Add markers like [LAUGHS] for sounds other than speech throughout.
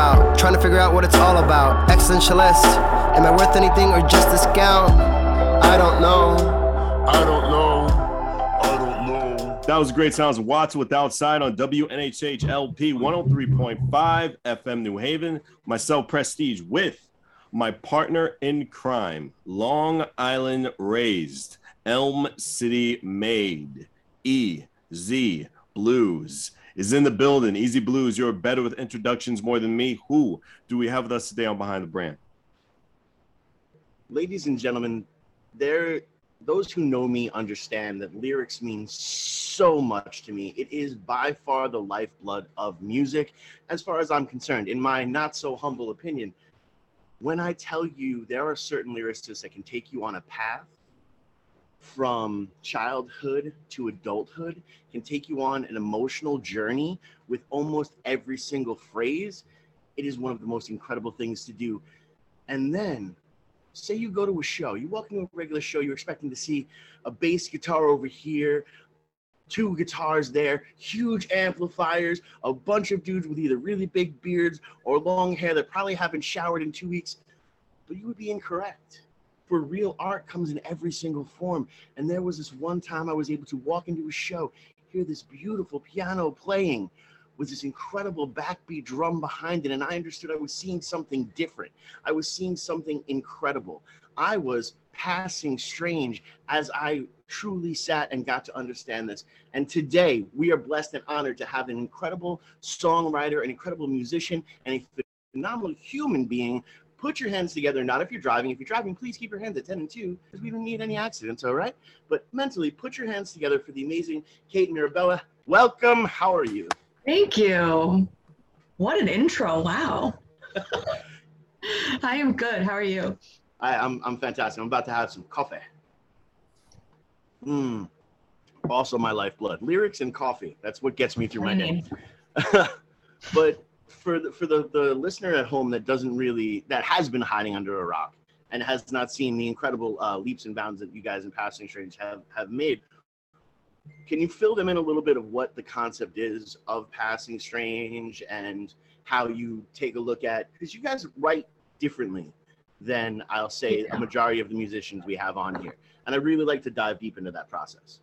about. Trying to figure out what it's all about. Existentialist. Am I worth anything or just a scout? I don't know. I don't know. I don't know. That was great sounds of Watts with Outside on WNHH LP 103.5 FM New Haven. Myself, Prestige, with my partner in crime, Long Island raised, Elm City made, E Z Blues is in the building. Easy Blues, you're better with introductions more than me. Who do we have with us today on Behind the Brand? ladies and gentlemen, there those who know me understand that lyrics mean so much to me. It is by far the lifeblood of music, as far as I'm concerned, in my not so humble opinion. When I tell you there are certain lyricists that can take you on a path from childhood to adulthood, can take you on an emotional journey with almost every single phrase, it is one of the most incredible things to do. And then say you go to a show, you walk into a regular show, you're expecting to see a bass guitar over here, two guitars there, huge amplifiers, a bunch of dudes with either really big beards or long hair that probably haven't showered in two weeks. But you would be incorrect. For real art comes in every single form. And there was this one time I was able to walk into a show, hear this beautiful piano playing with this incredible backbeat drum behind it. And I understood I was seeing something different. I was seeing something incredible. I was passing strange as I truly sat and got to understand this. And today we are blessed and honored to have an incredible songwriter, an incredible musician, and a phenomenal human being. Put your hands together, not if you're driving. If you're driving, please keep your hands at 10 and 2 because we don't need any accidents, all right? But mentally, put your hands together for the amazing Kate Mirabella. Welcome. How are you? Thank you. What an intro. Wow. [LAUGHS] I am good. How are you? I, I'm, I'm fantastic. I'm about to have some coffee. Mmm. Also, my lifeblood. Lyrics and coffee. That's what gets me through my day. [LAUGHS] but for the, for the, the listener at home that doesn't really, that has been hiding under a rock and has not seen the incredible uh, leaps and bounds that you guys in Passing Strange have, have made, can you fill them in a little bit of what the concept is of Passing Strange and how you take a look at, because you guys write differently than I'll say a majority of the musicians we have on here. And I really like to dive deep into that process.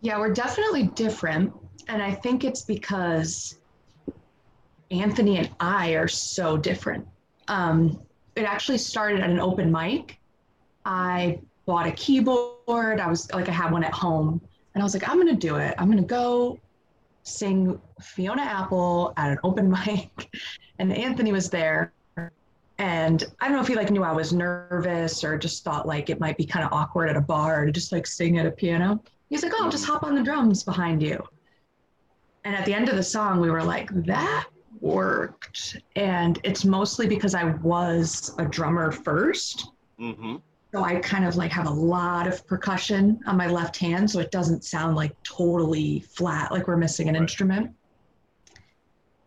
Yeah, we're definitely different. And I think it's because Anthony and I are so different. Um, it actually started at an open mic. I bought a keyboard. I was like, I had one at home. And I was like, I'm going to do it. I'm going to go sing Fiona Apple at an open [LAUGHS] mic. And Anthony was there. And I don't know if he like knew I was nervous or just thought like it might be kind of awkward at a bar to just like sing at a piano. He's like, oh, just hop on the drums behind you. And at the end of the song, we were like, that worked. And it's mostly because I was a drummer 1st Mm-hmm. So I kind of like have a lot of percussion on my left hand, so it doesn't sound like totally flat, like we're missing an Right. instrument.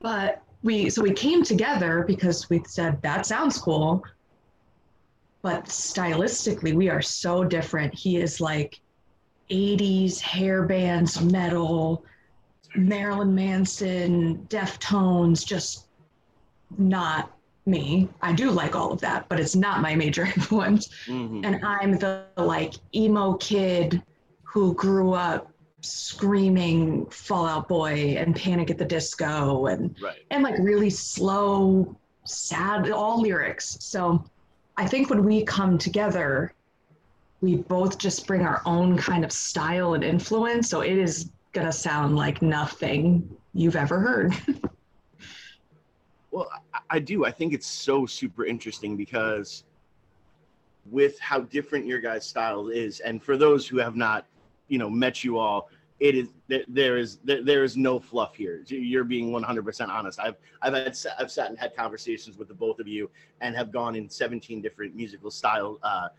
But we, so we came together because we said that sounds cool. But stylistically, we are so different. He is like 80s hair bands, metal, Marilyn Manson, Deftones, just not me. I do like all of that, but it's not my major [LAUGHS] influence Mm-hmm. and I'm the like emo kid who grew up screaming Fall Out Boy and Panic at the Disco and Right. and like really slow, sad, all lyrics. So I think when we come together, we both just bring our own kind of style and influence. So it is gonna sound like nothing you've ever heard. [LAUGHS] Well, I, do. I think it's so super interesting because with how different your guys' style is, and for those who have not, you know, met you all, it is there, is there is no fluff here. You're being 100% honest. I've I've had I've sat and had conversations with the both of you and have gone in 17 different musical style uh,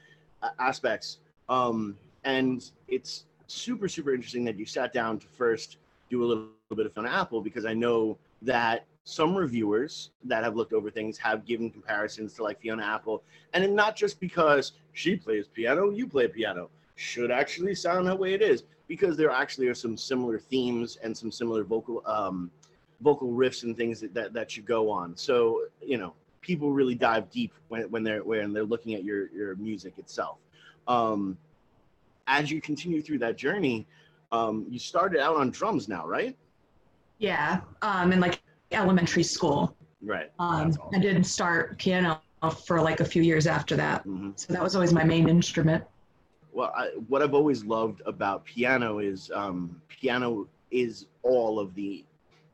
aspects. Um, and it's super super interesting that you sat down to first do a little, bit of on Apple because I know that some reviewers that have looked over things have given comparisons to like Fiona Apple, and not just because she plays piano, you play piano, should actually sound the way it is, because there actually are some similar themes and some similar vocal um, vocal riffs and things that, that, that you go on. So, you know, people really dive deep when, when they're when they're looking at your your music itself. Um, as you continue through that journey, um, you started out on drums now, right? Yeah, um, in like elementary school. Right. Um, That's I didn't start piano for like a few years after that. Mhm. So that was always my main instrument. Well, I, what I've always loved about piano is um, piano is all of the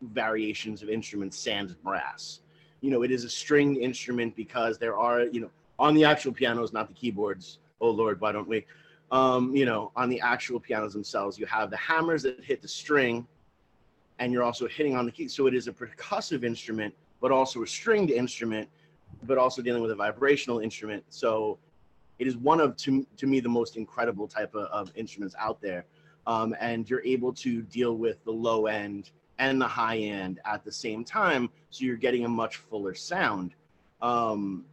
variations of instruments sans brass. You know, it is a stringed instrument because there are, you know, on the actual pianos, not the keyboards. Oh Lord, why don't we? Um, you know, on the actual pianos themselves, you have the hammers that hit the string, and you're also hitting on the key. So it is a percussive instrument, but also a stringed instrument, but also dealing with a vibrational instrument. So it is one of to, to me the most incredible type of, of instruments out there um, and you're able to deal with the low end and the high end at the same time so you're getting a much fuller sound um,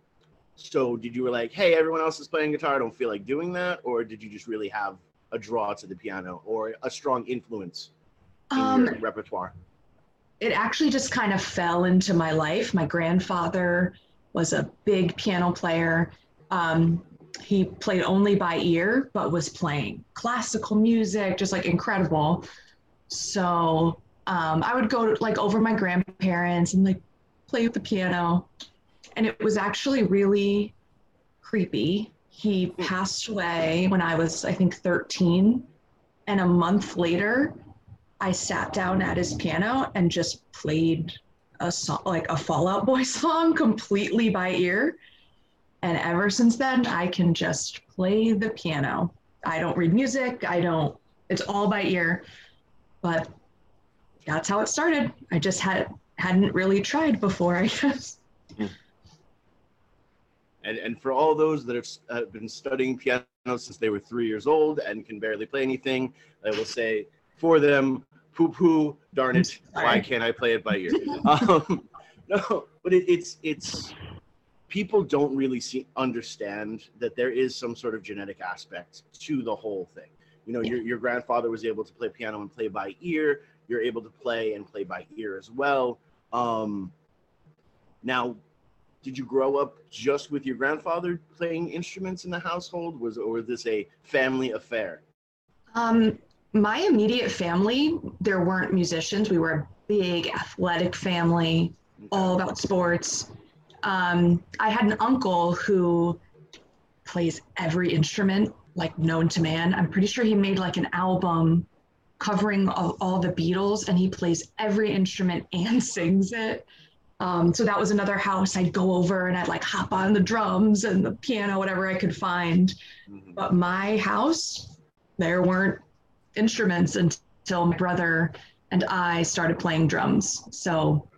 so did you were like hey everyone else is playing guitar i don't feel like doing that or did you just really have a draw to the piano or a strong influence in Um, your repertoire it actually just kind of fell into my life. My grandfather was a big piano player. Um, he played only by ear, but was playing classical music, just like incredible. So um, I would go like over my grandparents and like play with the piano. And it was actually really creepy. He passed away when I was, I think, 13. And a month later, I sat down at his piano and just played a song, like a Fall Out Boy [LAUGHS] song, completely by ear. And ever since then, I can just play the piano. I don't read music. I don't. It's all by ear. But that's how it started. I just had hadn't really tried before. I guess. Hmm. And, and for all those that have uh, been studying piano since they were three years old and can barely play anything i will say for them poo poo darn it [LAUGHS] why can't i play it by ear? [LAUGHS] Um, [LAUGHS] no but it, it's it's people don't really see understand that there is some sort of genetic aspect to the whole thing. You know your, your grandfather was able to play piano and play by ear. You're able to play and play by ear as well. Um, now did you grow up just with your grandfather playing instruments in the household was or was this a family affair Um, my immediate family, there weren't musicians. We were a big athletic family. all about sports. Um, I had an uncle who plays every instrument like known to man. I'm pretty sure he made like an album covering all, all the Beatles, and he plays every instrument and [LAUGHS] sings it. Um, so that was another house I'd go over and I'd like hop on the drums and the piano, whatever I could find. Mhm. But my house, there weren't instruments until my brother and I started playing drums. So,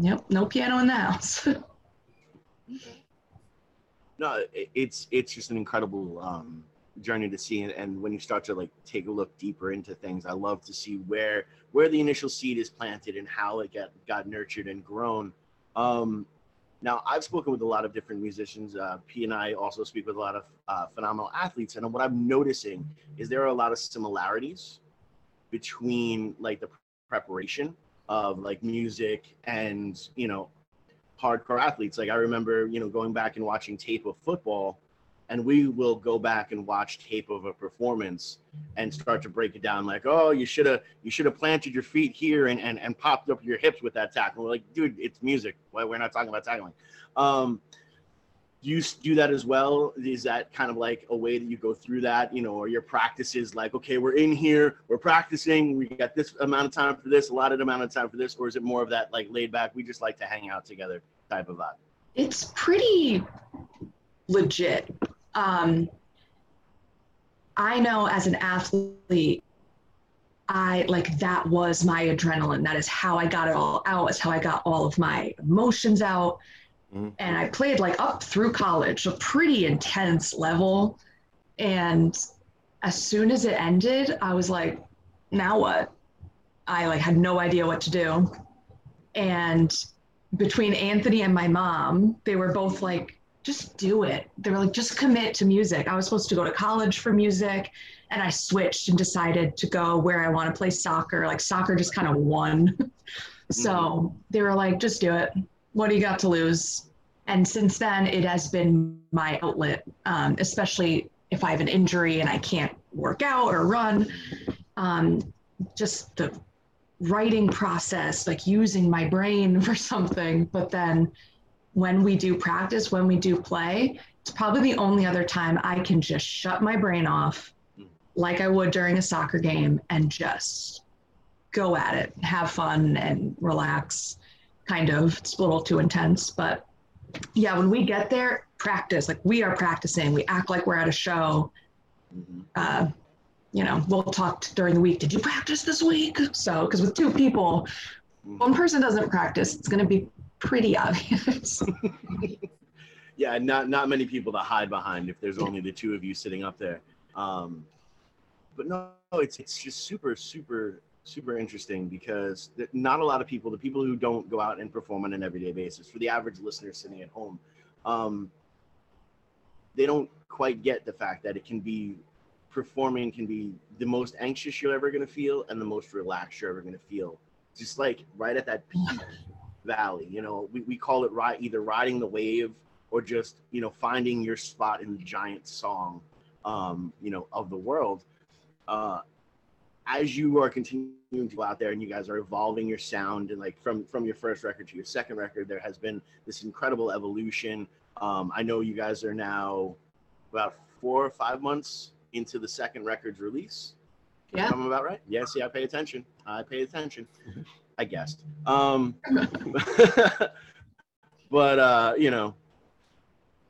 yep, no piano in the house. [LAUGHS] no it's it's just an incredible um journey to see and, and when you start to like take a look deeper into things i love to see where where the initial seed is planted and how it got got nurtured and grown um now i've spoken with a lot of different musicians uh, p and i also speak with a lot of uh, phenomenal athletes and what i'm noticing is there are a lot of similarities between like the preparation of like music and you know hardcore athletes. Like I remember, you know, going back and watching tape of football, and we will go back and watch tape of a performance and start to break it down. Like, oh, you should have you should have planted your feet here and, and and popped up your hips with that tackle. We're like, dude, it's music. Why we're not talking about tackling? Um, do you do that as well? Is that kind of like a way that you go through that, you know, or your practices like, okay, we're in here, we're practicing, we got this amount of time for this, a allotted amount of time for this, or is it more of that like laid back, we just like to hang out together type of vibe? it's pretty legit. Um, I know as an athlete, I like that was my adrenaline. That is how I got it all out. Is how I got all of my emotions out. Mhm. And I played like up through college, a pretty intense level. And as soon as it ended, I was like, now what? I like had no idea what to do. And between Anthony and my mom, they were both like, just do it. They were like, just commit to music. I was supposed to go to college for music, and I switched and decided to go where I want to play soccer. Like, soccer just kind of won. [LAUGHS] So they were like, just do it. What do you got to lose? And since then, it has been my outlet, um, especially if I have an injury and I can't work out or run. Um, just the writing process, like using my brain [LAUGHS] for something. But then when we do practice, when we do play, it's probably the only other time I can just shut my brain off like I would during a soccer game and just go at it, have fun and relax. Kind of, it's a little too intense, but yeah, when we get there, practice like we are practicing. We act like we're at a show. Uh, you know, we'll talk during the week. Did you practice this week? So, because with two people, one person doesn't practice, it's going to be pretty obvious. [LAUGHS] yeah, not not many people to hide behind if there's only the two of you sitting up there. Um, but no, it's it's just super super super interesting because not a lot of people, the people who don't go out and perform on an everyday basis, for the average listener sitting at home, um, they don't quite get the fact that it can be performing can be the most anxious you're ever going to feel and the most relaxed you're ever going to feel just like right at that peak valley you know we, we call it right either riding the wave or just you know finding your spot in the giant song um you know of the world uh as you are continuing to go out there and you guys are evolving your sound and like from from your first record to your second record there has been this incredible evolution um i know you guys are now about four or five months into the second record's release Yeah. I'm about right. yes Yeah, see, I pay attention. I pay attention. I guessed. Um, [LAUGHS] but uh, you know,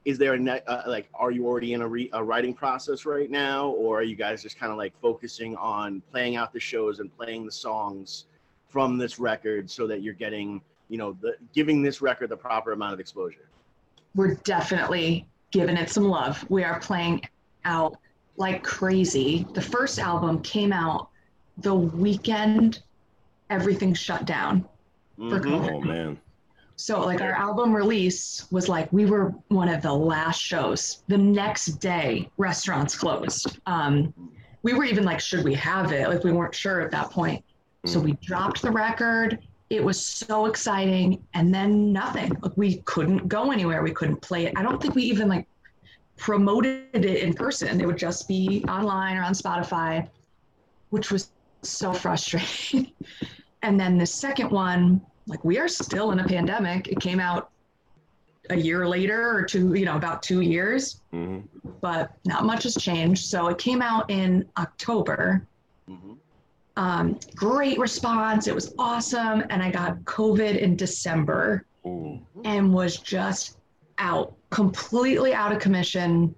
is there a net, uh, like, are you already in a, re- a writing process right now, or are you guys just kind of like focusing on playing out the shows and playing the songs from this record so that you're getting, you know, the giving this record the proper amount of exposure? We're definitely giving it some love. We are playing out like crazy. The first album came out the weekend everything shut down for Mhm. COVID. Oh man. So like our album release was like we were one of the last shows. The next day, restaurants closed. Um, we were even like, should we have it? Like we weren't sure at that point. So we dropped the record. It was so exciting, and then nothing. Like we couldn't go anywhere. We couldn't play it. I don't think we even like promoted it in person. It would just be online or on Spotify, which was so frustrating. [LAUGHS] and then the second one, like we are still in a pandemic. It came out a year later or two, you know, about two years, hmm but not much has changed. So it came out in October. Mhm. Um, great response. It was awesome. And I got COVID in December Ooh. and was just out, completely out of commission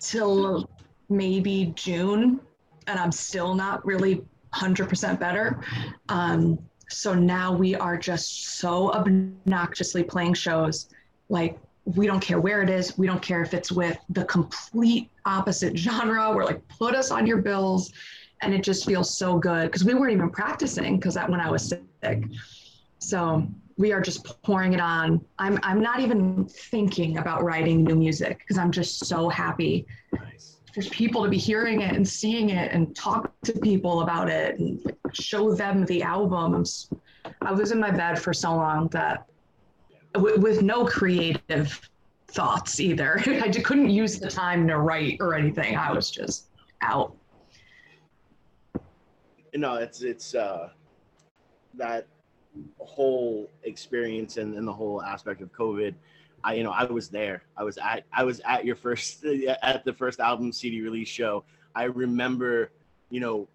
till maybe June. And I'm still not really 100% better. Um, so now we are just so obnoxiously playing shows. Like, we don't care where it is. We don't care if it's with the complete opposite genre. We're like, put us on your bills. And it just feels so good because we weren't even practicing because that when I was sick. So we are just pouring it on. I'm I'm not even thinking about writing new music because I'm just so happy Nice. For people to be hearing it and seeing it and talk to people about it and show them the albums. I was in my bed for so long that with, with no creative thoughts either. [LAUGHS] I just couldn't use the time to write or anything. I was just out. no it's it's uh that whole experience and, and the whole aspect of covid i you know i was there. I was at i was at your first [LAUGHS] at the first album cd release show. I remember you know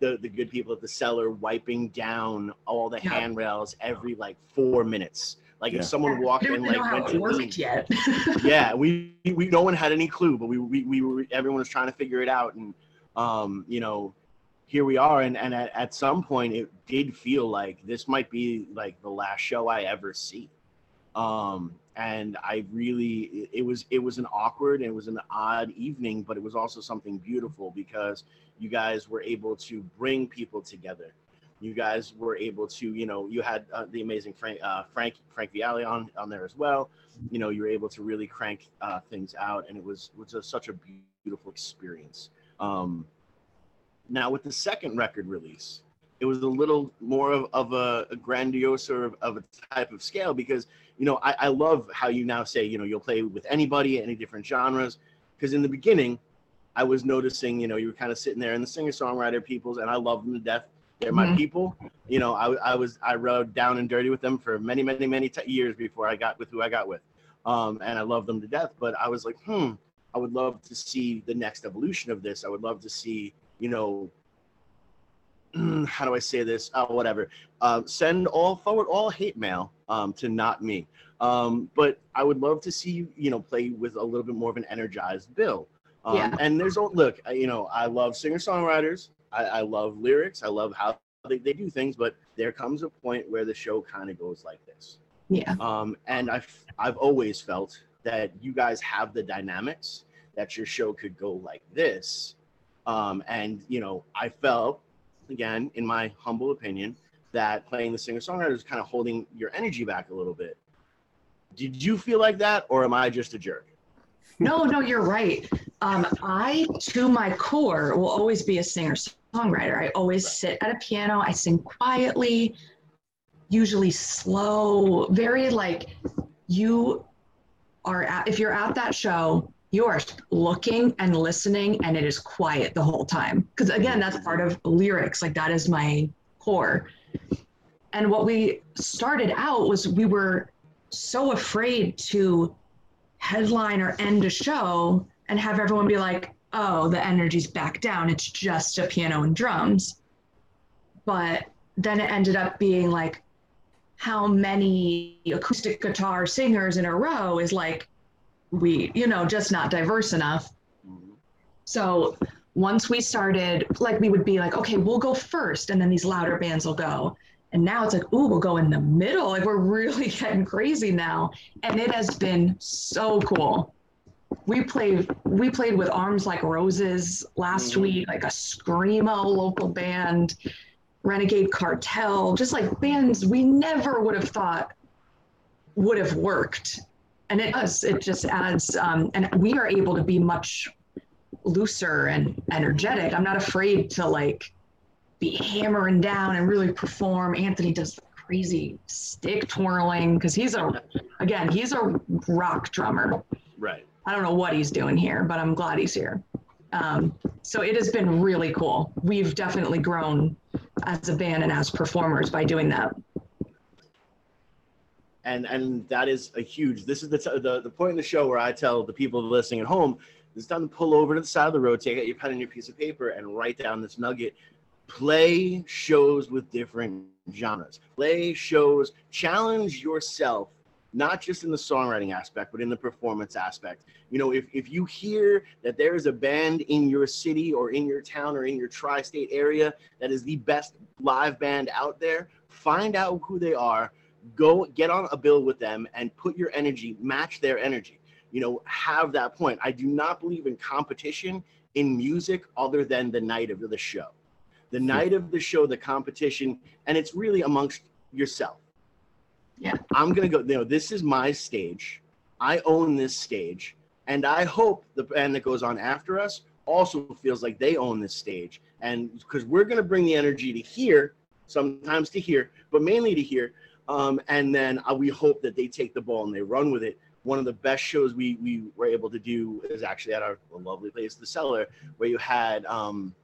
the the good people at the cellar wiping down all the Yeah. handrails every like four minutes. Like Yeah. if someone walked in like went to worked eat, yet. [LAUGHS] yeah, we we no one had any clue, but we we, we were everyone was trying to figure it out, and um, you know, here we are, and and at, at some point it did feel like this might be like the last show I ever see, um, and I really it- was it was an awkward and it was an odd evening, but it was also something beautiful because you guys were able to bring people together. You guys were able to, you know, you had uh, the amazing Frank, uh, Frank, Frank Viale on, on there as well you know, you were able to really crank uh, things out, and it was was such a beautiful experience. Um, now with the second record release, it was a little more of, of a, a grandiose of, of a type of scale because you know I, I love how you now say you know you'll play with anybody any different genres. Because in the beginning i was noticing you know you were kind of sitting there and the singer songwriter peoples and i love them to death. They're my Mhm. people. You know I, I was i rode down and dirty with them for many many many t- years before i got with who i got with. Um, and i love them to death but i was like hmm i would love to see the next evolution of this. I would love to see you know [CLEARS THROAT] how do I say this? Oh, whatever. Uh, send all forward all hate mail um, to not me. Um, but I would love to see you, you know, play with a little bit more of an energized Bill. Um, Yeah. And there's look, you know, I love singer songwriters. I, I love lyrics. I love how they, they do things. But there comes a point where the show kind of goes like this. Yeah. Um, and I've I've always felt that you guys have the dynamics that your show could go like this. Um, and you know, I felt again, in my humble opinion, that playing the singer songwriter is kind of holding your energy back a little bit. Did you feel like that, or am I just a jerk? No, no, you're right. Um, I, to my core, will always be a singer songwriter. I always sit at a piano. I sing quietly, usually slow, very like you are at, if you're at that show, you are looking and listening, and it is quiet the whole time. Because again, that's part of lyrics. Like that is my core. And what we started out was we were so afraid to headline or end a show and have everyone be like, oh, the energy's back down. It's just a piano and drums. But then it ended up being like, how many acoustic guitar singers in a row is like, we, you know, just not diverse enough. So once we started, like, we would be like, okay, we'll go first, and then these louder bands will go. And now it's like, ooh, we'll go in the middle. Like, we're really [LAUGHS] getting crazy now. And it has been so cool. We played, we played with Arms Like Roses last Mhm. week, like a screamo local band, Renegade Cartel, just like bands we never would have thought would have worked. And it does. It just adds, um, and we are able to be much looser and energetic. I'm not afraid to like be hammering down and really perform. Anthony does crazy stick twirling because he's a, again, he's a rock drummer. Right. I don't know what he's doing here, but I'm glad he's here. Um, so it has been really cool. We've definitely grown as a band and as performers by doing that. And and that is a huge this is the, t- the the point in the show where i tell the people listening at home it's time to pull over to the side of the road take out your pen and your piece of paper and write down this nugget. Play shows with different genres. Play shows challenge yourself not just in the songwriting aspect but in the performance aspect. You know if, if you hear that there is a band in your city or in your town or in your tri-state area that is the best live band out there find out who they are go get on a bill with them and put your energy match their energy you know have that point. I do not believe in competition in music other than the night of the show. The hmm. night of the show the competition and it's really amongst yourself. Yeah. i'm gonna go you know this is my stage. I own this stage. And i hope the band that goes on after us also feels like they own this stage. And because we're gonna bring the energy to here sometimes to here but mainly to here um, and then uh, we hope that they take the ball and they run with it. One of the best shows we we were able to do is actually at our lovely place, the Cellar, where you had um,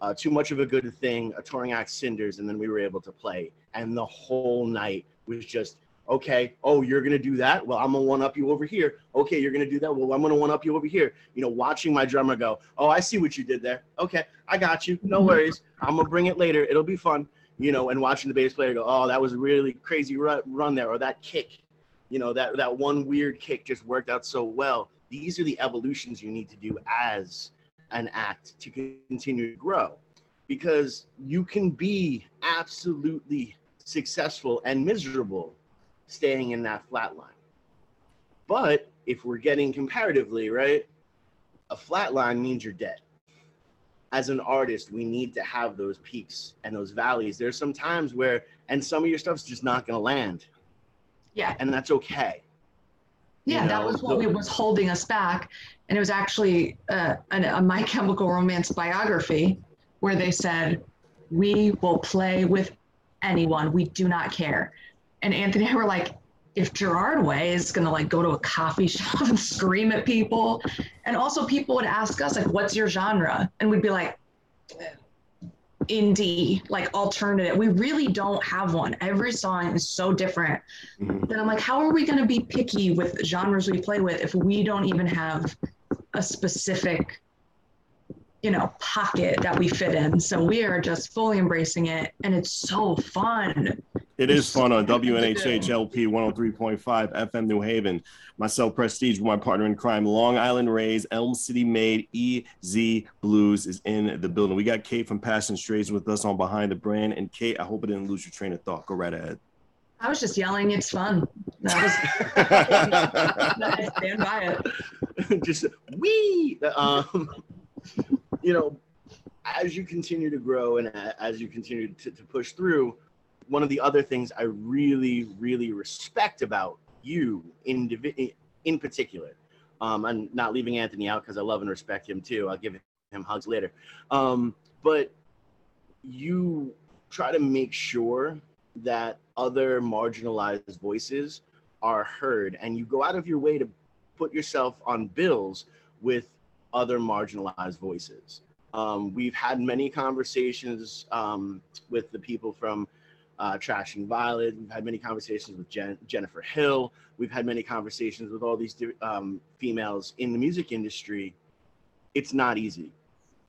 uh, too much of a good thing, a touring act, Cinders, and then we were able to play, and the whole night was just okay. Oh, you're gonna do that? Well, I'm gonna one up you over here. Okay, you're gonna do that. Well, I'm gonna one up you over here. You know, watching my drummer go, oh, I see what you did there. Okay, I got you. No [LAUGHS] worries. I'm gonna bring it later. It'll be fun you know, and watching the bass player go, oh, that was a really crazy run, there, or that kick, you know, that that one weird kick just worked out so well. These are the evolutions you need to do as an act to continue to grow, because you can be absolutely successful and miserable staying in that flat line. But if we're getting comparatively right, a flat line means you're dead as an artist, we need to have those peaks and those valleys. There's some times where, and some of your stuff's just not going to land, Yeah. and that's okay. Yeah, You that was what the- was holding us back. And it was actually uh, an, a My Chemical Romance biography where they said, we will play with anyone. We do not care. And Anthony and I were like, if Gerard Way is gonna like go to a coffee [LAUGHS] shop and scream at people, and also people would ask us like, "What's your genre?" and we'd be like, "Indie, like alternative." We really don't have one. Every song is so different. Mhm. Then I'm like, how are we gonna be picky with genres we play with if we don't even have a specific, you know, pocket that we fit in? So we are just fully embracing it, and it's so fun. It is fun on Something to WNHH do. LP 103.5 FM New Haven. Myself, Prestige, with my partner in crime, Long Island Rays, Elm City Made, EZ Blues is in the building. We got Kate from Passing Strange with us on Behind the Brand. And Kate, I hope I didn't lose your train of thought. Go right ahead. I was just yelling, it's fun. That was, I [LAUGHS] stand by it. just we um you know as you continue to grow and as you continue to, to push through one of the other things i really really respect about you in in particular um i'm not leaving anthony out because i love and respect him too i'll give him hugs later um but you try to make sure that other marginalized voices are heard and you go out of your way to put yourself on bills with other marginalized voices. Um, we've had many conversations um, with the people from uh, Trashing Violet. We've had many conversations with Jen- Jennifer Hill. We've had many conversations with all these um, females in the music industry. It's not easy.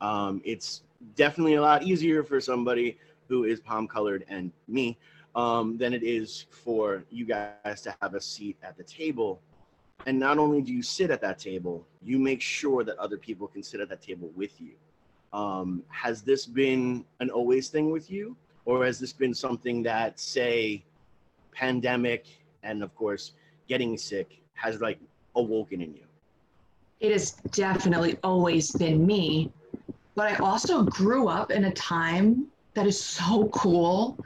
Um, it's definitely a lot easier for somebody who is palm colored and me um, than it is for you guys to have a seat at the table and not only do you sit at that table, you make sure that other people can sit at that table with you. Um, has this been an always thing with you, or has this been something that, say, pandemic and of course getting sick has like awoken in you? It has definitely always been me. But I also grew up in a time that is so cool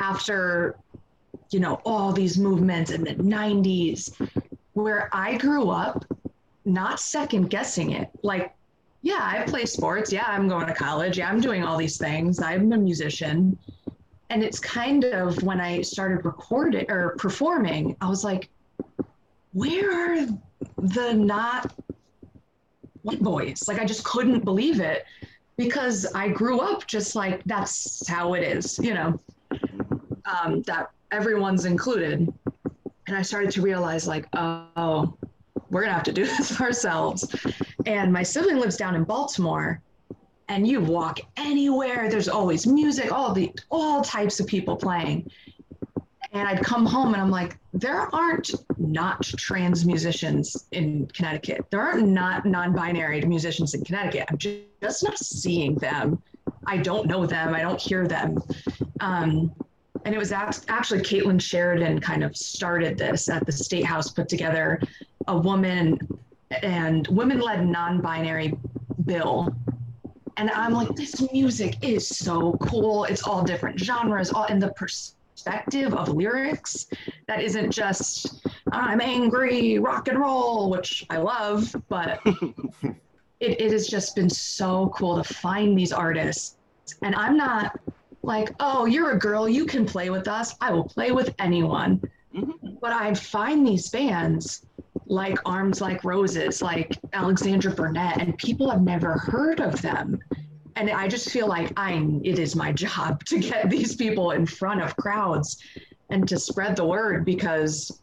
after, you know, all these movements in the 90s, where I grew up not second guessing it. Like, yeah, I play sports. Yeah, I'm going to college. Yeah, I'm doing all these things. I'm a musician. And it's kind of when I started recording or performing, I was like, where are the not white boys? Like, I just couldn't believe it because I grew up just like that's how it is, you know, um, that everyone's included. And I started to realize, like, oh, we're gonna have to do [LAUGHS] this ourselves. And my sibling lives down in Baltimore, and you walk anywhere, there's always music, all the all types of people playing. And I'd come home and I'm like, there aren't not trans musicians in Connecticut. There aren't not non-binary musicians in Connecticut. I'm ju- just not seeing them. I don't know them. I don't hear them. Um, and it was actually Caitlin Sheridan kind of started this at the State House, put together a woman and women-led non-binary bill. And I'm like, this music is so cool. It's all different genres, all in the perspective of lyrics. That isn't just I'm angry, rock and roll, which I love, but [LAUGHS] it, it has just been so cool to find these artists. And I'm not like, oh, you're a girl, you can play with us. I will play with anyone. Mhm. But I find these bands like Arms Like Roses, like Alexandra Burnett, and people have never heard of them. And I just feel like I'm it is my [LAUGHS] job to get these people in front of crowds and to spread the word because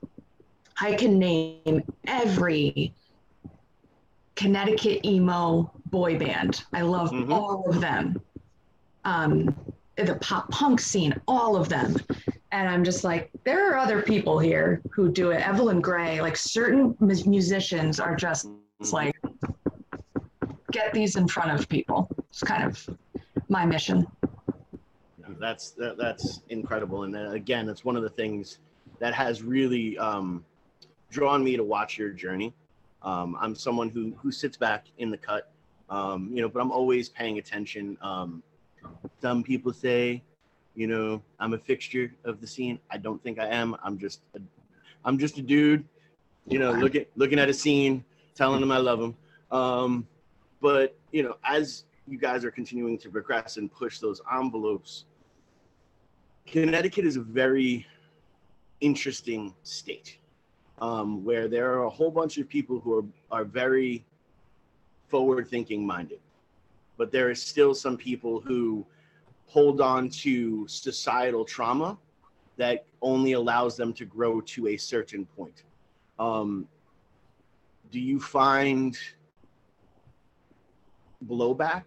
I can name every Connecticut emo boy band. I love Mhm. all of them. Um, the pop punk scene, all of them. And I'm just like, there are other people here who do it. Evelyn Gray, like certain musicians are just like, get these in front of people. It's kind of my mission. That's that, that's incredible, and uh, again, it's one of the things that has really um, drawn me to watch your journey. Um, I'm someone who who sits back in the cut, um, you know, but I'm always paying attention. Um, some people say, you know, I'm a fixture of the scene. I don't think I am. I'm just a, I'm just a dude, you know, looking looking at a scene, telling them I love them. Um, but you know, as you guys are continuing to progress and push those envelopes, Connecticut is a very interesting state um, where there are a whole bunch of people who are, are very forward thinking minded. But there is still some people who hold on to societal trauma that only allows them to grow to a certain point. Um, do you find blowback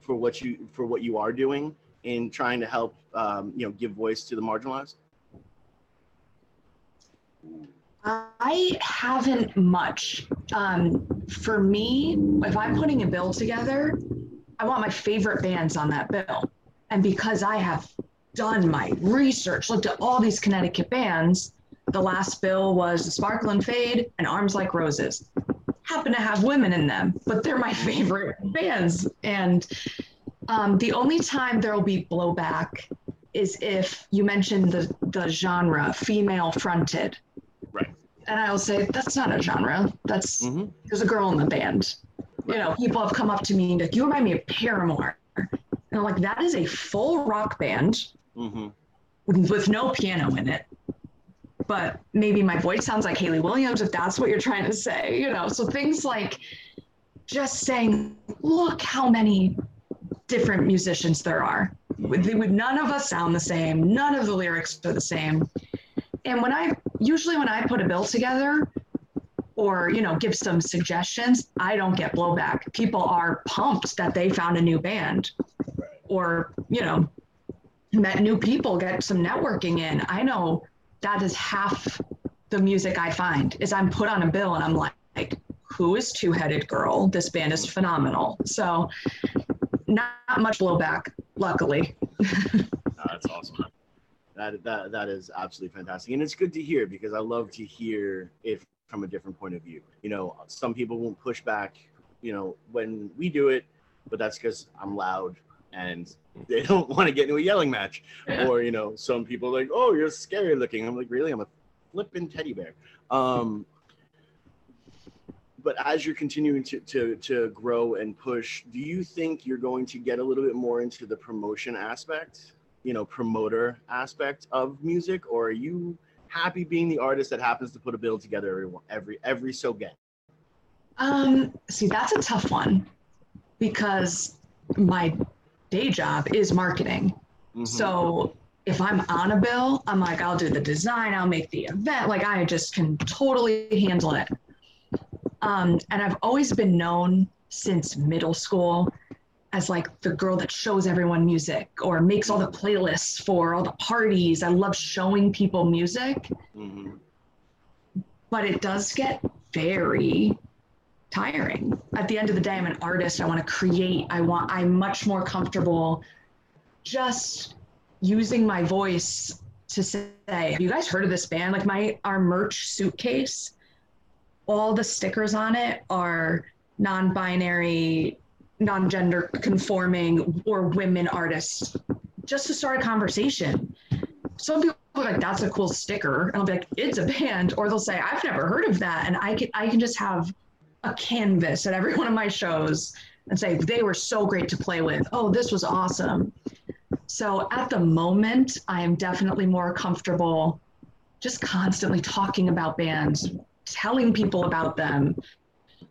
for what you for what you are doing in trying to help um, you know give voice to the marginalized? I haven't much. Um, for me, if I'm putting a bill together, I want my favorite bands on that bill. And because I have done my research, looked at all these Connecticut bands, the last bill was the Sparkle and Fade and Arms Like Roses. Happen to have women in them, but they're my [LAUGHS] favorite bands. And um, the only time there will be blowback is if you mention the, the genre female fronted. Right. And I'll say, that's not a genre. That's Mm-hmm. there's a girl in the band. You know, people have come up to me and like, you remind me of Paramore. And I'm like, that is a full rock band Mm-hmm. with, with no piano in it. But maybe my voice sounds like Hayley Williams if that's what you're trying to say, you know. So things like just saying, look how many different musicians there are. With, with none of us sound the same, none of the lyrics are the same. And when I usually when I put a bill together or you know give some suggestions, I don't get blowback. People are pumped that they found a new band or you know met new people, get some networking in. I know that is half the music I find is I'm put on a bill and I'm like, like who is Two Headed Girl? This band is phenomenal. So not much blowback, luckily. [LAUGHS] Oh, that's awesome. That, that that is absolutely fantastic, and it's good to hear because I love to hear it from a different point of view. You know, some people won't push back. You know, when we do it, but that's because I'm loud and they don't [LAUGHS] want to get into a yelling match. Or you know, some people are like, "Oh, you're scary looking." I'm like, "Really? I'm a flippin' teddy bear." Um, but as you're continuing to, to to grow and push, do you think you're going to get a little bit more into the promotion aspect? you know promoter aspect of music or are you happy being the artist that happens to put a bill together every every every so get Um, see, that's a tough one because my day job is marketing. Mm-hmm. So if I'm on a bill, I'm like, I'll do the design, I'll make the event. Like I just can totally handle it. Um, and I've always been known since middle school as like the girl that shows everyone music or makes all the playlists for all the parties. I love showing people music, Mhm. but it does get very tiring. At the end of the day, I'm an artist. I want to create. I want I'm much more comfortable just using my voice to say, have you guys heard of this band? Like my our merch suitcase, all the stickers on it are non-binary, non-gender conforming or women artists. Just to start a conversation. Some people like, that's a cool sticker. And I'll be like, it's a band. Or they'll say, I've never heard of that. And I can I can just have a canvas at every [LAUGHS] one of my shows and say they were so great to play with. Oh, this was awesome. So at the moment, I am definitely more comfortable just constantly talking about bands, telling people about them,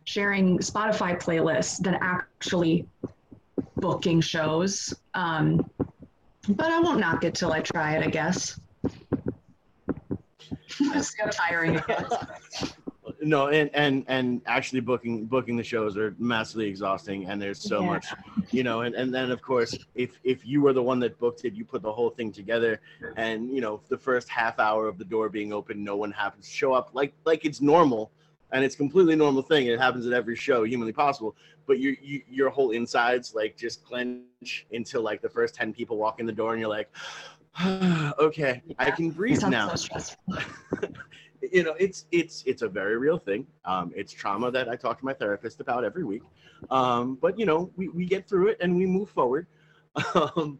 sharing Spotify playlists than actually booking shows. Um, but I won't knock it till I try it, I guess. [LAUGHS] See how tiring. [LAUGHS] no and and and actually booking booking the shows are massively exhausting and there's so Yeah. much you know and, and then of course if if you were the one that booked it you put the whole thing together and you know the first half hour of the door being open no one happens to show up like like it's normal and it's completely normal thing it happens at every show humanly possible but your you, your whole insides like just clench until like the first 10 people walk in the door and you're like [SIGHS] okay i can breathe now so. [LAUGHS] you know it's it's it's a very real thing um it's trauma that i talk to my therapist about every week um but you know we, we get through it and we move forward [LAUGHS] um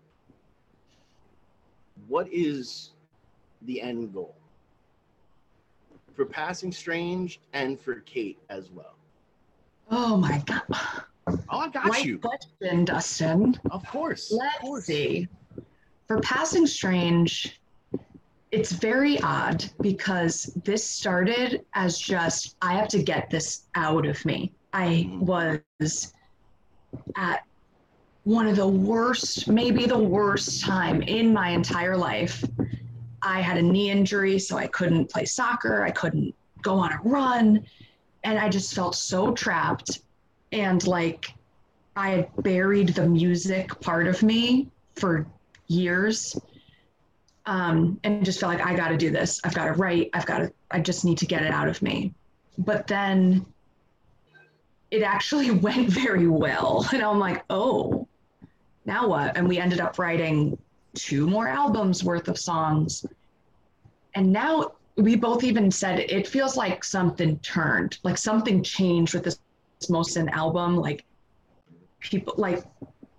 what is the end goal for passing strange and for kate as well Oh my god. Oh, I got you. question, Dustin. Of course. Let's of course. see. For Passing Strange, it's very odd because this started as just, I have to get this out of me. I Mhm. was at one of the worst, maybe the worst time in my entire life. I had a knee injury, so I couldn't play soccer. I couldn't go on a run. And I just felt so trapped. And like I had buried the music part of me for years. Um, and just felt like I got to do this. I've got to write. I've got to, I just need to get it out of me. But then it actually [LAUGHS] went very well. [LAUGHS] And I'm like, oh, now what? And we ended up writing two more albums worth of songs. And now we both even said it feels like something turned, like something changed with this Mosin album. Like people like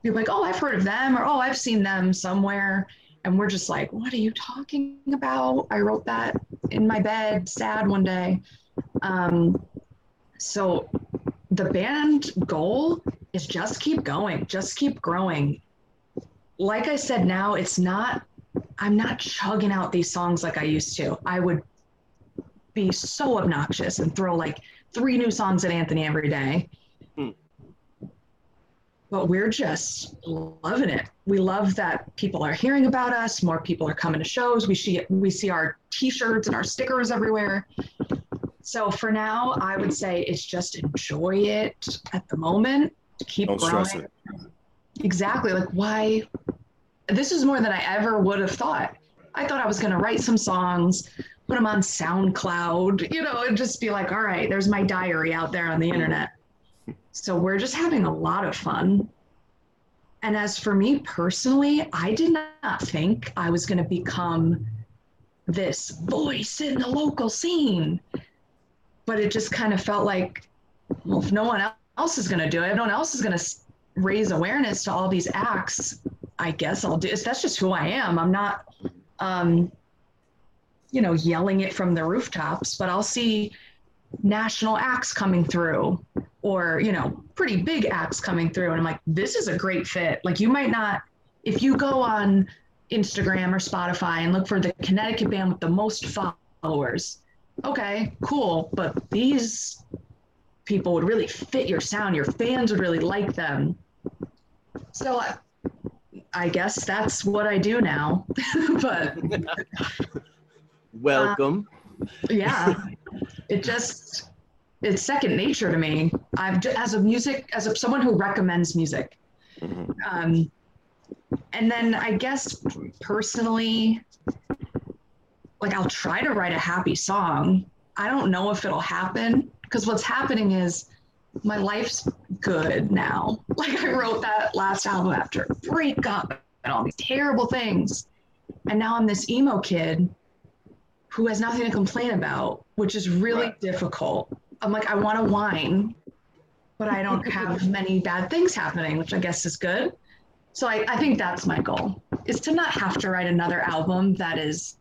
you're like, oh, I've heard of them, or oh, I've seen them somewhere. And we're just like, what are you talking about? I wrote that in my bed, sad one day. Um, so the band goal is just keep going, just keep growing. Like I said, now it's not, I'm not chugging out these songs like I used to. I would be so obnoxious and throw like three new songs at Anthony every day. Hmm. But we're just loving it. We love that people are hearing about us. More people are coming to shows. We see we see our T-shirts and our stickers everywhere. So for now, I would say it's just enjoy it at the moment. Keep Don't growing. stress it. Exactly. Like why? This is more than I ever would have thought. I thought I was going to write some songs, put them on SoundCloud, you know, and just be like, all right, there's my diary out there on the internet. So we're just having a lot of fun. And as for me personally, I did not think I was going to become this voice in the local scene. But it just kind of felt like, well, if no one else is going to do it, if no one else is going to raise awareness to all these acts, I guess I'll do it. That's just who I am. I'm not, um, you know, yelling it from the rooftops, but I'll see national acts coming through or, you know, pretty big acts coming through. And I'm like, this is a great fit. Like, you might not, if you go on Instagram or Spotify and look for the Connecticut band with the most followers, okay, cool. But these people would really fit your sound. Your fans would really like them. So I, I guess that's what I do now. [LAUGHS] but Welcome. Um, yeah, it just it's second nature to me. I've j- as a music as a, someone who recommends music. Mhm. Um, and then I guess personally, like I'll try to write a happy song. I don't know if it'll happen because what's happening is my life's good now. [LAUGHS] Like I wrote that last album after a breakup and all these terrible things. And now I'm this emo kid who has nothing to complain about, which is really Right. difficult. I'm like, I want to whine, but I don't [LAUGHS] have many bad things happening, which I guess is good. So I, I think that's my goal is to not have to write another album that is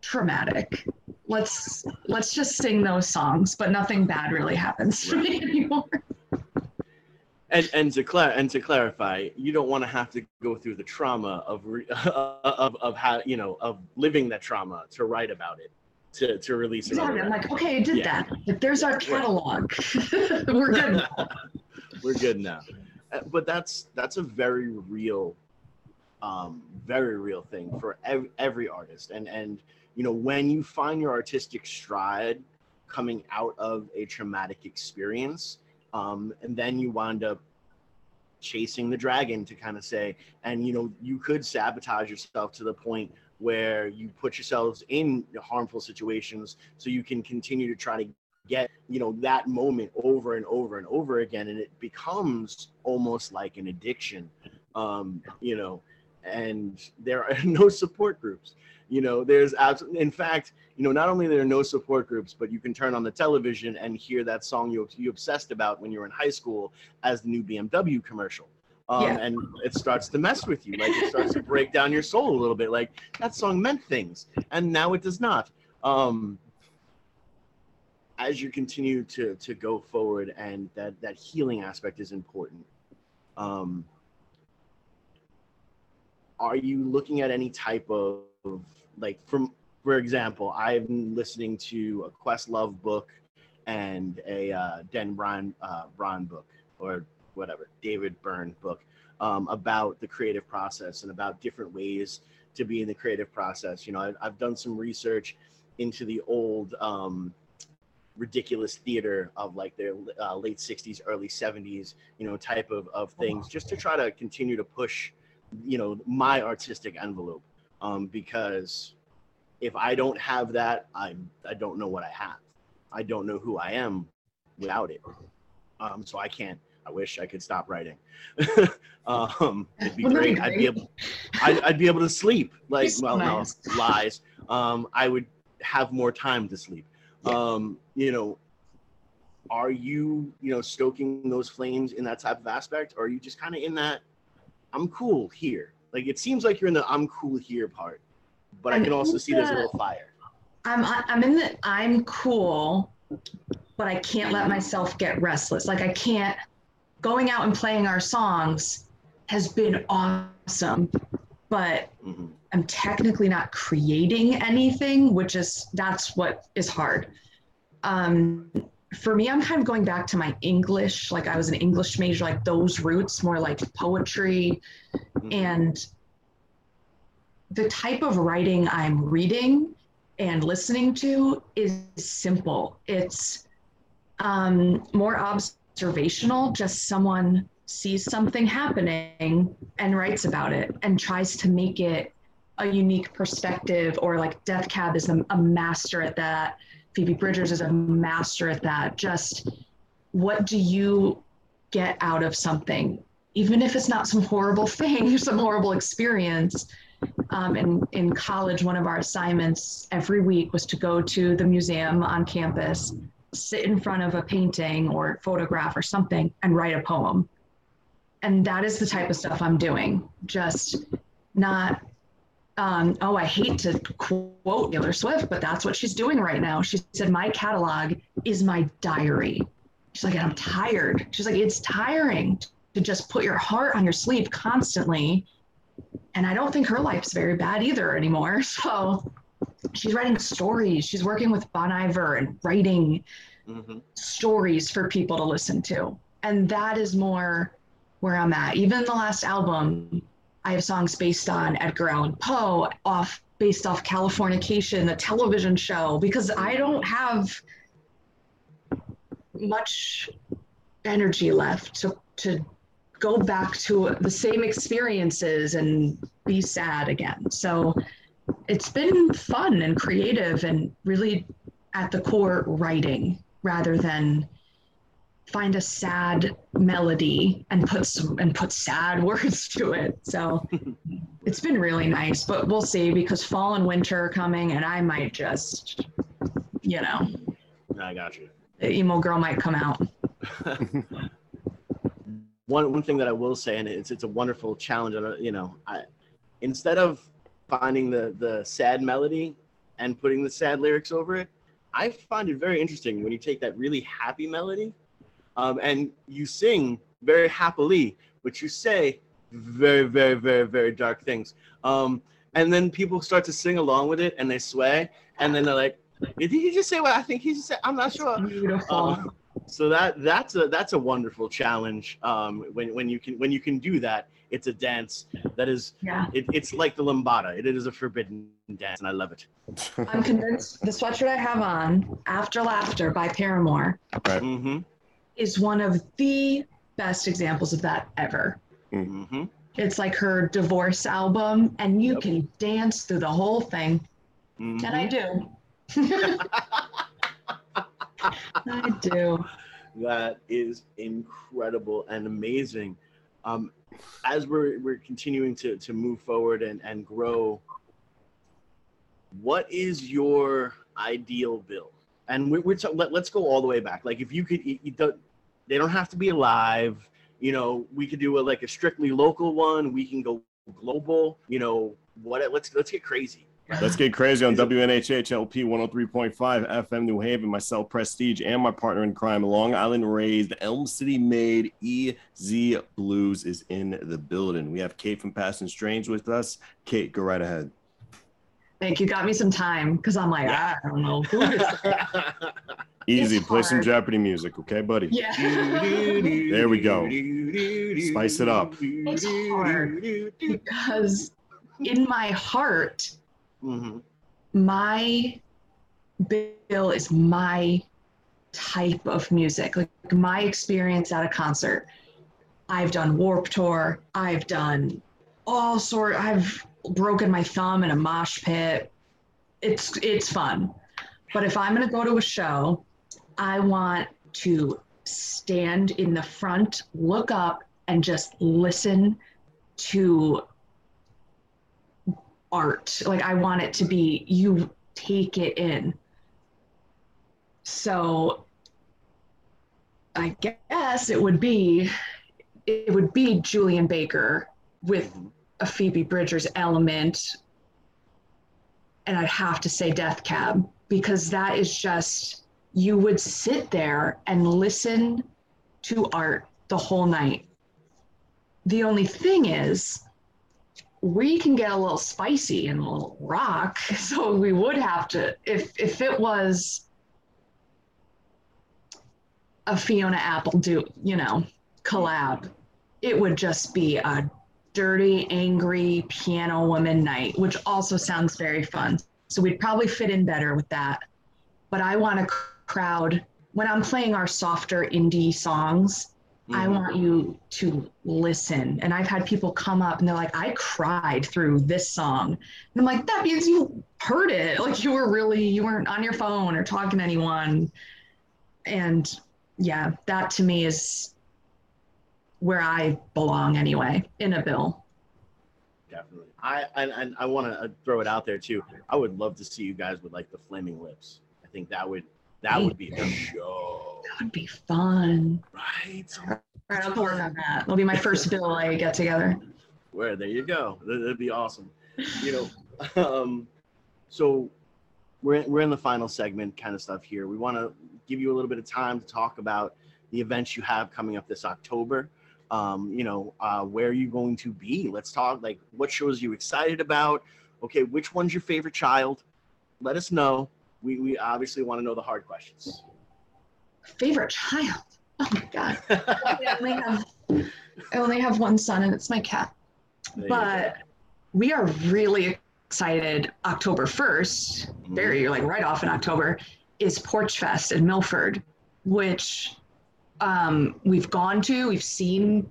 traumatic. Let's let's just sing those songs, but nothing bad really happens to me anymore. And and to clar- and to clarify, you don't want to have to go through the trauma of re- [LAUGHS] of of how you know of living that trauma to write about it, to to release it. Exactly. I'm like, okay, I did Yeah. that. But there's our catalog. [LAUGHS] We're good. now. [LAUGHS] We're good now. Uh, But that's that's a very real, um, very real thing for ev- every artist. And and you know when you find your artistic stride coming out of a traumatic experience, um, and then you wind up chasing the dragon to kind of say, and you know you could sabotage yourself to the point where you put yourselves in harmful situations so you can continue to try to get you know that moment over and over and over again and it becomes almost like an addiction. Um you know and there are [LAUGHS] no support groups you know there's abs- in fact you know not only there are no support groups but you can turn on the television and hear that song you, you obsessed about when you were in high school as the new bmw commercial um, Yeah. and it starts to mess with you like it starts to [LAUGHS] break down your soul a little bit like that song meant things and now it does not um as you continue to to go forward and that that healing aspect is important um are you looking at any type of like from for example i'm listening to a questlove book and a uh, dan brown uh, brown book or whatever david byrne book um, about the creative process and about different ways to be in the creative process. You know i've, I've done some research into the old um, ridiculous theater of like the uh, late 60s early 70s you know type of, of things just to try to continue to push you know my artistic envelope um, because if i don't have that i i don't know what i have. I don't know who i am without it. Um, so i can't i wish i could stop writing. [LAUGHS] Um, it'd be Wouldn't that be great i'd be able I'd, I'd be able to sleep. [LAUGHS] Like well nice. no lies. Um, i would have more time to sleep. Um, you know are you you know stoking those flames in that type of aspect? Or are you just kind of in that i'm cool here like it seems like you're in the i'm cool here part but i I'm can also see there's a little fire I'm I'm in the I'm cool, but I can't let myself get restless. Like I can't going out and playing our songs has been awesome, but Mhm. I'm technically not creating anything, which is that's what is hard. Um, for me, I'm kind of going back to my English. Like I was an English major, like those roots, more like poetry, Mhm. and the type of writing I'm reading and listening to is simple. It's um, more observational, just someone sees something happening and writes about it and tries to make it a unique perspective, or like Death Cab is a, a master at that. Phoebe Bridgers is a master at that. Just what do you get out of something? Even if it's not some horrible [LAUGHS] thing, some horrible experience, um, in, in college, one of our assignments every week was to go to the museum on campus, sit in front of a painting or photograph or something, and write a poem. And that is the type of stuff I'm doing. Just not, um, oh, I hate to quote Taylor Swift, but that's what she's doing right now. She said, My catalog is my diary. She's like, I'm tired. She's like, It's tiring to just put your heart on your sleeve constantly and I don't think her life's very bad either anymore. [LAUGHS] So she's writing stories. She's working with Bon Iver and writing Mhm. stories for people to listen to. And that is more where I'm at. Even the last album, I have songs based on Edgar Allan Poe, off based off Californication, the television show, because I don't have much energy left to to go back to the same experiences and be sad again. So it's been fun and creative and really at the core writing rather than find a sad melody and put some and put sad [LAUGHS] words to it. So [LAUGHS] it's been really nice, but we'll see because fall and winter are coming and I might just you know, i got you the emo girl might come out. [LAUGHS] one one thing that I will say, and it's it's a wonderful challenge. uh, You know, I instead of finding the the sad melody and putting the sad lyrics over it, I find it very interesting when you take that really happy melody, um, and you sing very happily, but you say very very very very dark things. Um, and then people start to sing along with it, and they sway, and then they're like, "Did he just say what I think he just said?" I'm not sure. Beautiful. Uh, so that that's a that's a wonderful challenge um, when when you can when you can do that it's a dance that is yeah. it, it's like the lambada it is a forbidden dance and i love it I'm convinced the sweatshirt I have on, After Laughter by Paramore, mm-hmm, is one of the best examples of that ever. mm-hmm. It's like her divorce album, and you Yep. can dance through the whole thing. And [LAUGHS] I do. I do. That is incredible and amazing. Um, as we're, we're continuing to, to move forward and, and grow what is your ideal bill? And we're, we're ta- let, let's go all the way back. Like if you could you, you don't, they don't have to be alive. You know we could do a, like a strictly local one. We can go global. You know what let's let's get crazy Let's get crazy on WNHHLP 103.5 FM New Haven. Myself, Prestige, and my partner in crime, Long Island raised, Elm City made EZ Blues is in the building. We have Kate from Passing Strange with us. Kate, go right ahead. Thank you. Got me some time because I'm like, ah, I don't know [LAUGHS] Easy. It's Play some hard. Jeopardy music, okay, buddy? Yeah. [LAUGHS] There we go. Spice it up. It's hard. because in my heart, hmm my bill is my type of music. Like my experience at a concert i've done warp tour i've done all sort i've broken my thumb in a mosh pit. It's it's fun. But if i'm to go to a show i want to stand in the front look up and just listen to art. Like I want it to be you take it in. So I guess it would be it would be Julien Baker with a Phoebe Bridgers element. And I'd have to say Death Cab because that is just you would sit there and listen to art the whole night. The only thing is we can get a little spicy and a little rock [LAUGHS] so we would have to if if it was a fiona apple do you know collab it would just be a dirty angry piano woman night which also sounds very fun. So we'd probably fit in better with that. But i want a crowd when i'm playing our softer indie songs I Mhm. want you to listen. And I've had people come up and they're like, I cried through this song. And I'm like, that means you heard it. Like you were really, you weren't on your phone or talking to anyone. And yeah, that to me is where I belong anyway, in a bill. Definitely. I and, and I want to throw it out there too. I would love to see you guys with like the flaming lips. I think that would that would be a show, That would be fun. right? All right, I'll work on that. It'll be my first [LAUGHS] bill I get together. Where there you go. That- That'd be awesome. You know, [LAUGHS] um, so we're we're in the final segment kind of stuff here. We want to give you a little bit of time to talk about the events you have coming up this October. Um, you know, uh, where are you going to be? Let's talk. Like, what shows you excited about? Okay, which one's your favorite child? Let us know. We we obviously want to know the hard questions. Favorite child. Oh my God. I only have, I only have one son and it's my cat. There but we are really excited october 1st go. very like right off in october is porch fest in milford which um, we've gone to we've seen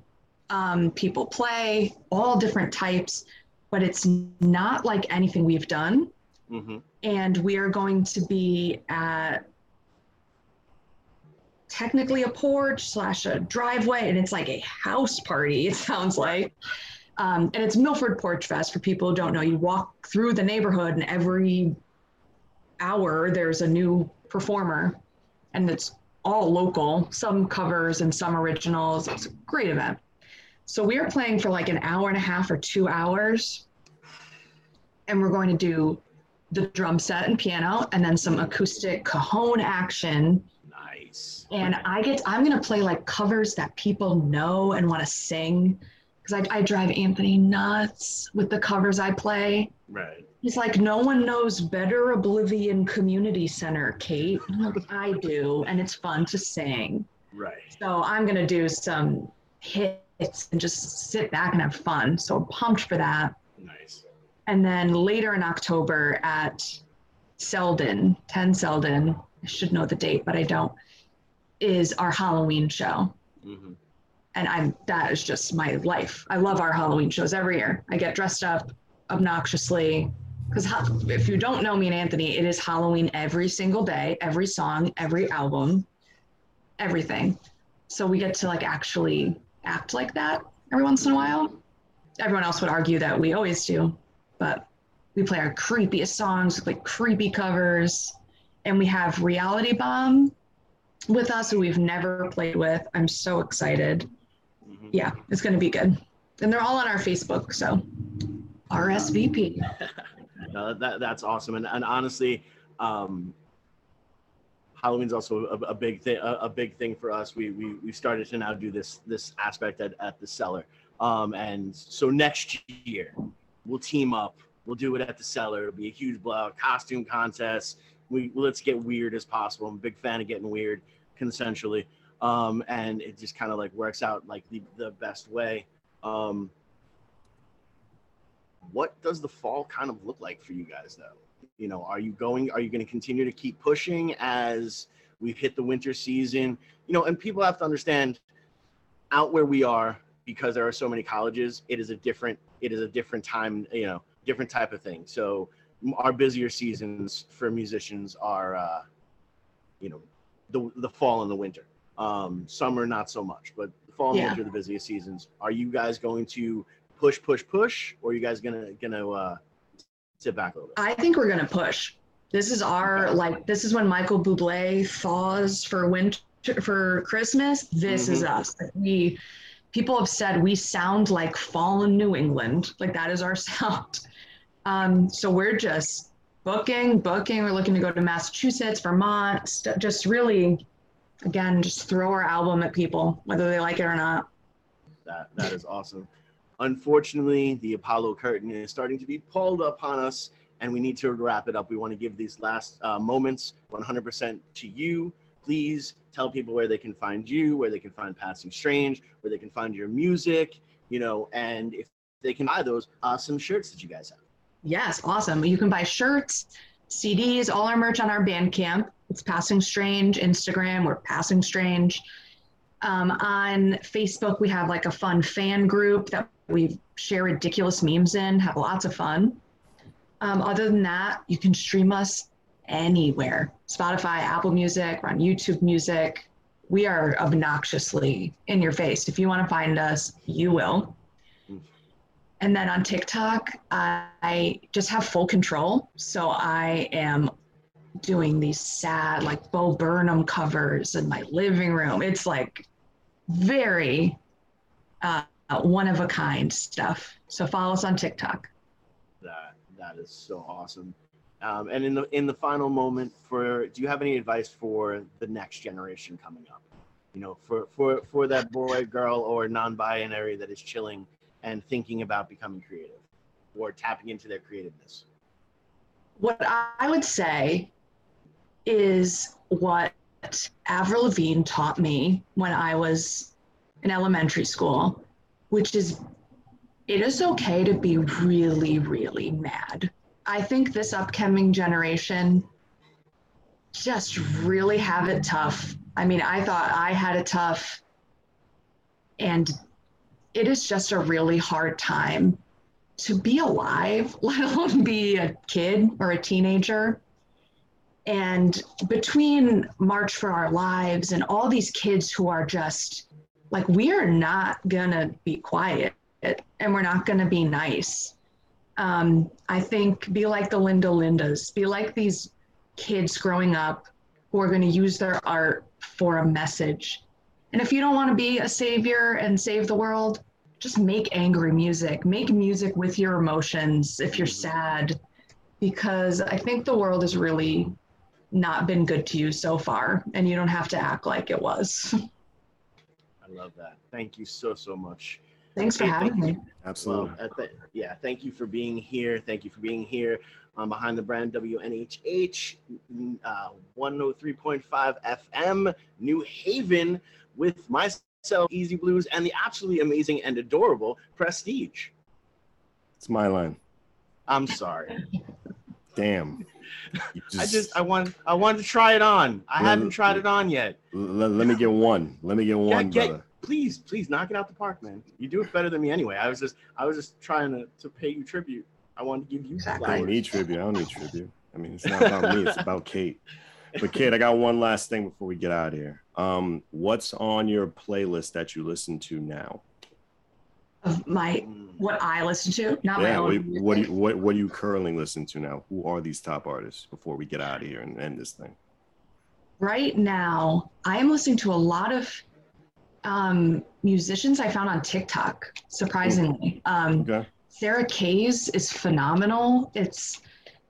um, people play all different types but it's not like anything we've done Mhm. And we are going to be at technically a porch slash a driveway and it's like a house party it sounds like. Um, and it's milford porch fest for people who don't know. You walk through the neighborhood and every hour there's a new performer and it's all local. Some covers and some originals. It's a great event. So we are playing for like an hour and a half or two hours and we're going to do the drum set and piano and then some acoustic cajon action Nice. and I get I'm gonna play like covers that people know and want to sing because I, I drive Anthony nuts with the covers I play. Right. He's like, no one knows Better Oblivion Community Center, Kate. Like, I do, and it's fun to sing. Right. So I'm gonna do some hits and just sit back and have fun. So I'm pumped for that. Nice. And then later in October at Selden, 10 Selden, I should know the date, but I don't, is our Halloween show. hmm And I'm that is just my life. I love our Halloween shows every year. I get dressed up obnoxiously because if you don't know me and Anthony, it is Halloween every single day, every song, every album, everything. So we get to like actually act like that every once in a while. Everyone else would argue that we always do, but we play our creepiest songs with like creepy covers, and we have Reality Bomb with us who we've never played with. I'm so excited. hmm Yeah, it's going to be good. And they're all on our Facebook, so RSVP. no, [LAUGHS] that that's awesome, and and honestly, um, Halloween's also a, a big thing. A, a, big thing for us. We we we started to now do this this aspect at, at the cellar, um, and so next year we'll team up. We'll do it at the cellar. It'll be a huge blowout costume contest. We let's get weird as possible. I'm a big fan of getting weird consensually, um, and it just kind of like works out like the the best way. Um, what does the fall kind of look like for you guys though? You know, are you going, are you going to continue to keep pushing as we've hit the winter season? You know, and people have to understand out where we are because there are so many colleges, it is a different, it is a different time, you know, different type of thing. So our busier seasons for musicians are, uh, you know, the, the fall and the winter. Um, summer, not so much, but the fall and Yeah. winter, are the busiest seasons. Are you guys going to push, push, push, or are you guys gonna gonna uh, sit back a little bit? I think we're gonna push. This is our like this is when Michael Bublé thaws for winter for Christmas. This is us. We people have said we sound like fallen New England. Like that is our [LAUGHS] sound. Um, so we're just booking, booking. We're looking to go to Massachusetts, Vermont, st- just really again, just throw our album at people, whether they like it or not. That that is awesome. Unfortunately, the Apollo curtain is starting to be pulled upon us, and we need to wrap it up. We want to give these last uh, moments 100% to you. Please tell people where they can find you, where they can find Passing Strange, where they can find your music, you know, and if they can buy those awesome shirts that you guys have. Yes, awesome. You can buy shirts, CDs, all our merch on our Bandcamp. It's Passing Strange. Instagram, we're Passing Strange. Um, on Facebook, we have like a fun fan group that we share ridiculous memes in, have lots of fun. Um, other than that, you can stream us anywhere Spotify, Apple Music, we're on YouTube Music. We are obnoxiously in your face. If you want to find us, you will. And then on TikTok, I just have full control. So I am doing these sad, like Bo Burnham covers in my living room. It's like very uh, one of a kind stuff. So follow us on TikTok. That that is so awesome. Um, and in the in the final moment, for do you have any advice for the next generation coming up? You know, for for for that boy, girl, or non-binary that is chilling and thinking about becoming creative or tapping into their creativeness. What I would say is what Avril Lavigne taught me when I was in elementary school, which is it is okay to be really, really mad. I think this upcoming generation just really have it tough. I mean, I thought I had it tough, and it is just a really hard time to be alive, [LAUGHS] let alone be a kid or a teenager. And between March for Our Lives and all these kids who are just like, we are not gonna be quiet and we're not gonna be nice. Um, I think be like the Linda Lindas, be like these kids growing up who are gonna use their art for a message. And if you don't wanna be a savior and save the world, just make angry music. Make music with your emotions if you're sad, because I think the world has really not been good to you so far, and you don't have to act like it was. [LAUGHS] I love that. Thank you so so much. Thanks for having me. Absolutely. uh, th- yeah, thank you for being here. Thank you for being here on Behind the Brand WNHH uh, 103.5 FM, New Haven, with myself, Easy Blues, and the absolutely amazing and adorable Prestige. It's my line. I'm sorry. [LAUGHS] Damn. You I just I want I wanted to try it on. I haven't tried it on yet. L- let me get one. Let me get one, get- brother. Please, please knock it out the park, man. You do it better than me anyway. I was just I was just trying to, to pay you tribute. I wanted to give you Exactly. I don't need tribute. I don't need tribute. I mean, it's not about me. It's about Kate. But Kate, I got one last thing before we get out of here. Um, what's on your playlist that you listen to now? Of my what I listen to, not my Yeah. What, own. what, do you, what what do you currently listen to now? Who are these top artists? Before we get out of here and end this thing. right now, I am listening to a lot of um, musicians I found on TikTok. Surprisingly, um, Okay. Sarah Kays is phenomenal. It's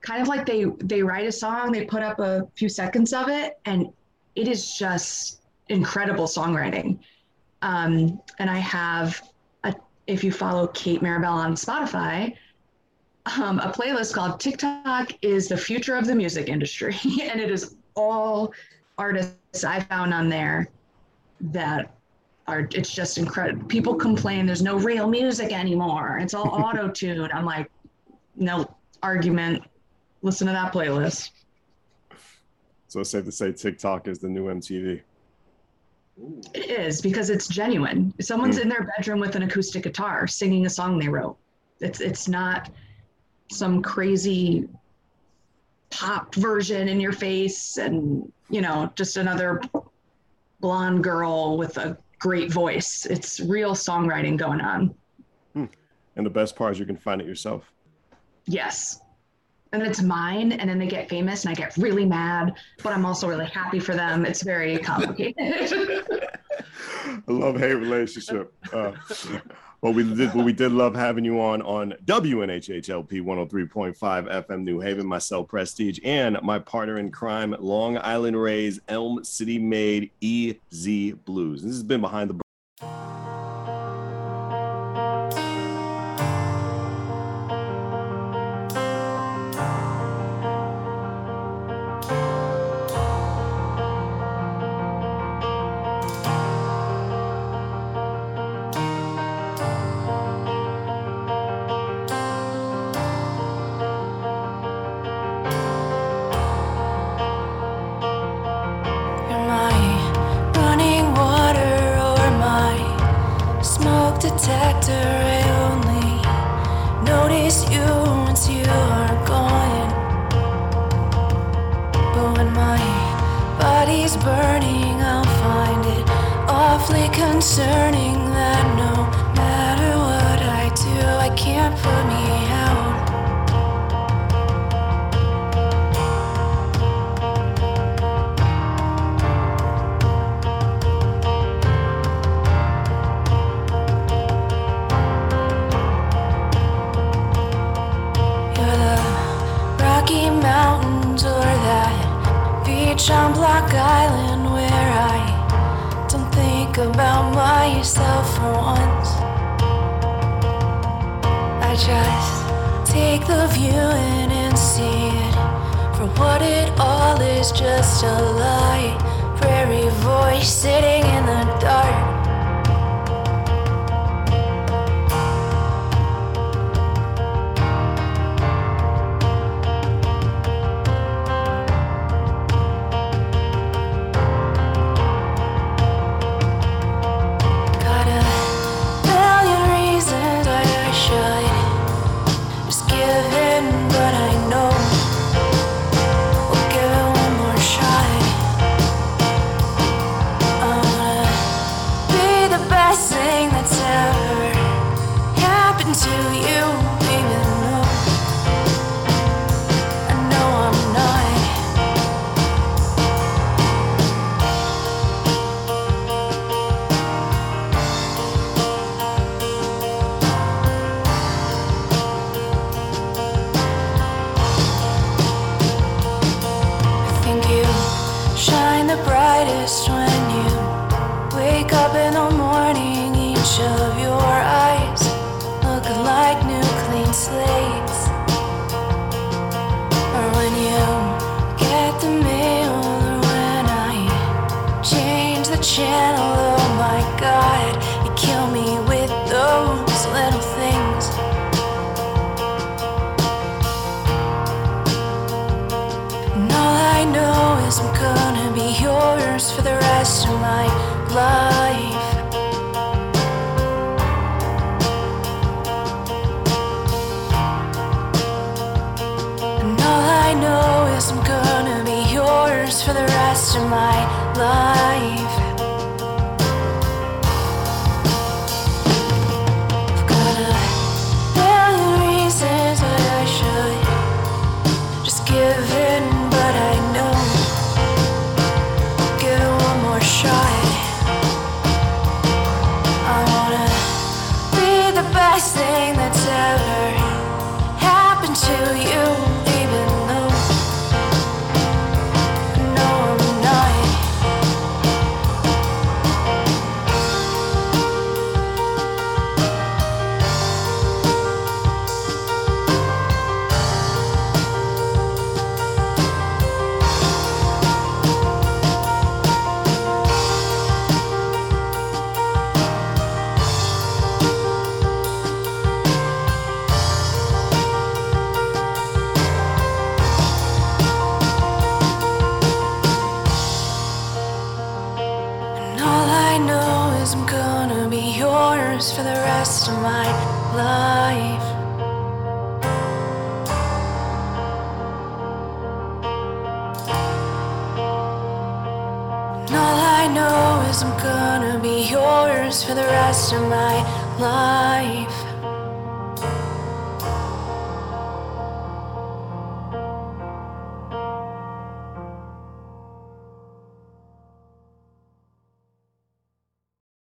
kind of like they they write a song, they put up a few seconds of it, and it is just incredible songwriting. Um, and I have a if you follow Kate Maribel on Spotify, um, a playlist called TikTok is the future of the music industry, [LAUGHS] and it is all artists I found on there that are it's just incredible. People complain there's no real music anymore. It's all [LAUGHS] auto tune. I'm like, no argument. Listen to that playlist. So it's safe to say TikTok is the new MTV. It is because it's genuine. Someone's Mm. in their bedroom with an acoustic guitar singing a song they wrote. It's it's not some crazy pop version in your face and you know just another blonde girl with a great voice. It's real songwriting going on. And the best part is you can find it yourself. Yes. And it's mine, and then they get famous, and I get really mad, but I'm also really happy for them. It's very complicated. [LAUGHS] I love hate relationship. Uh, but we did, but we did love having you on on WNHHLP 103.5 FM New Haven. Myself, Prestige, and my partner in crime, Long Island Rays, Elm City Made, EZ Blues. This has been behind the. Think about myself for once. I just take the view in and see it for what it all is just a lie. Prairie voice sitting in the dark. Of my life.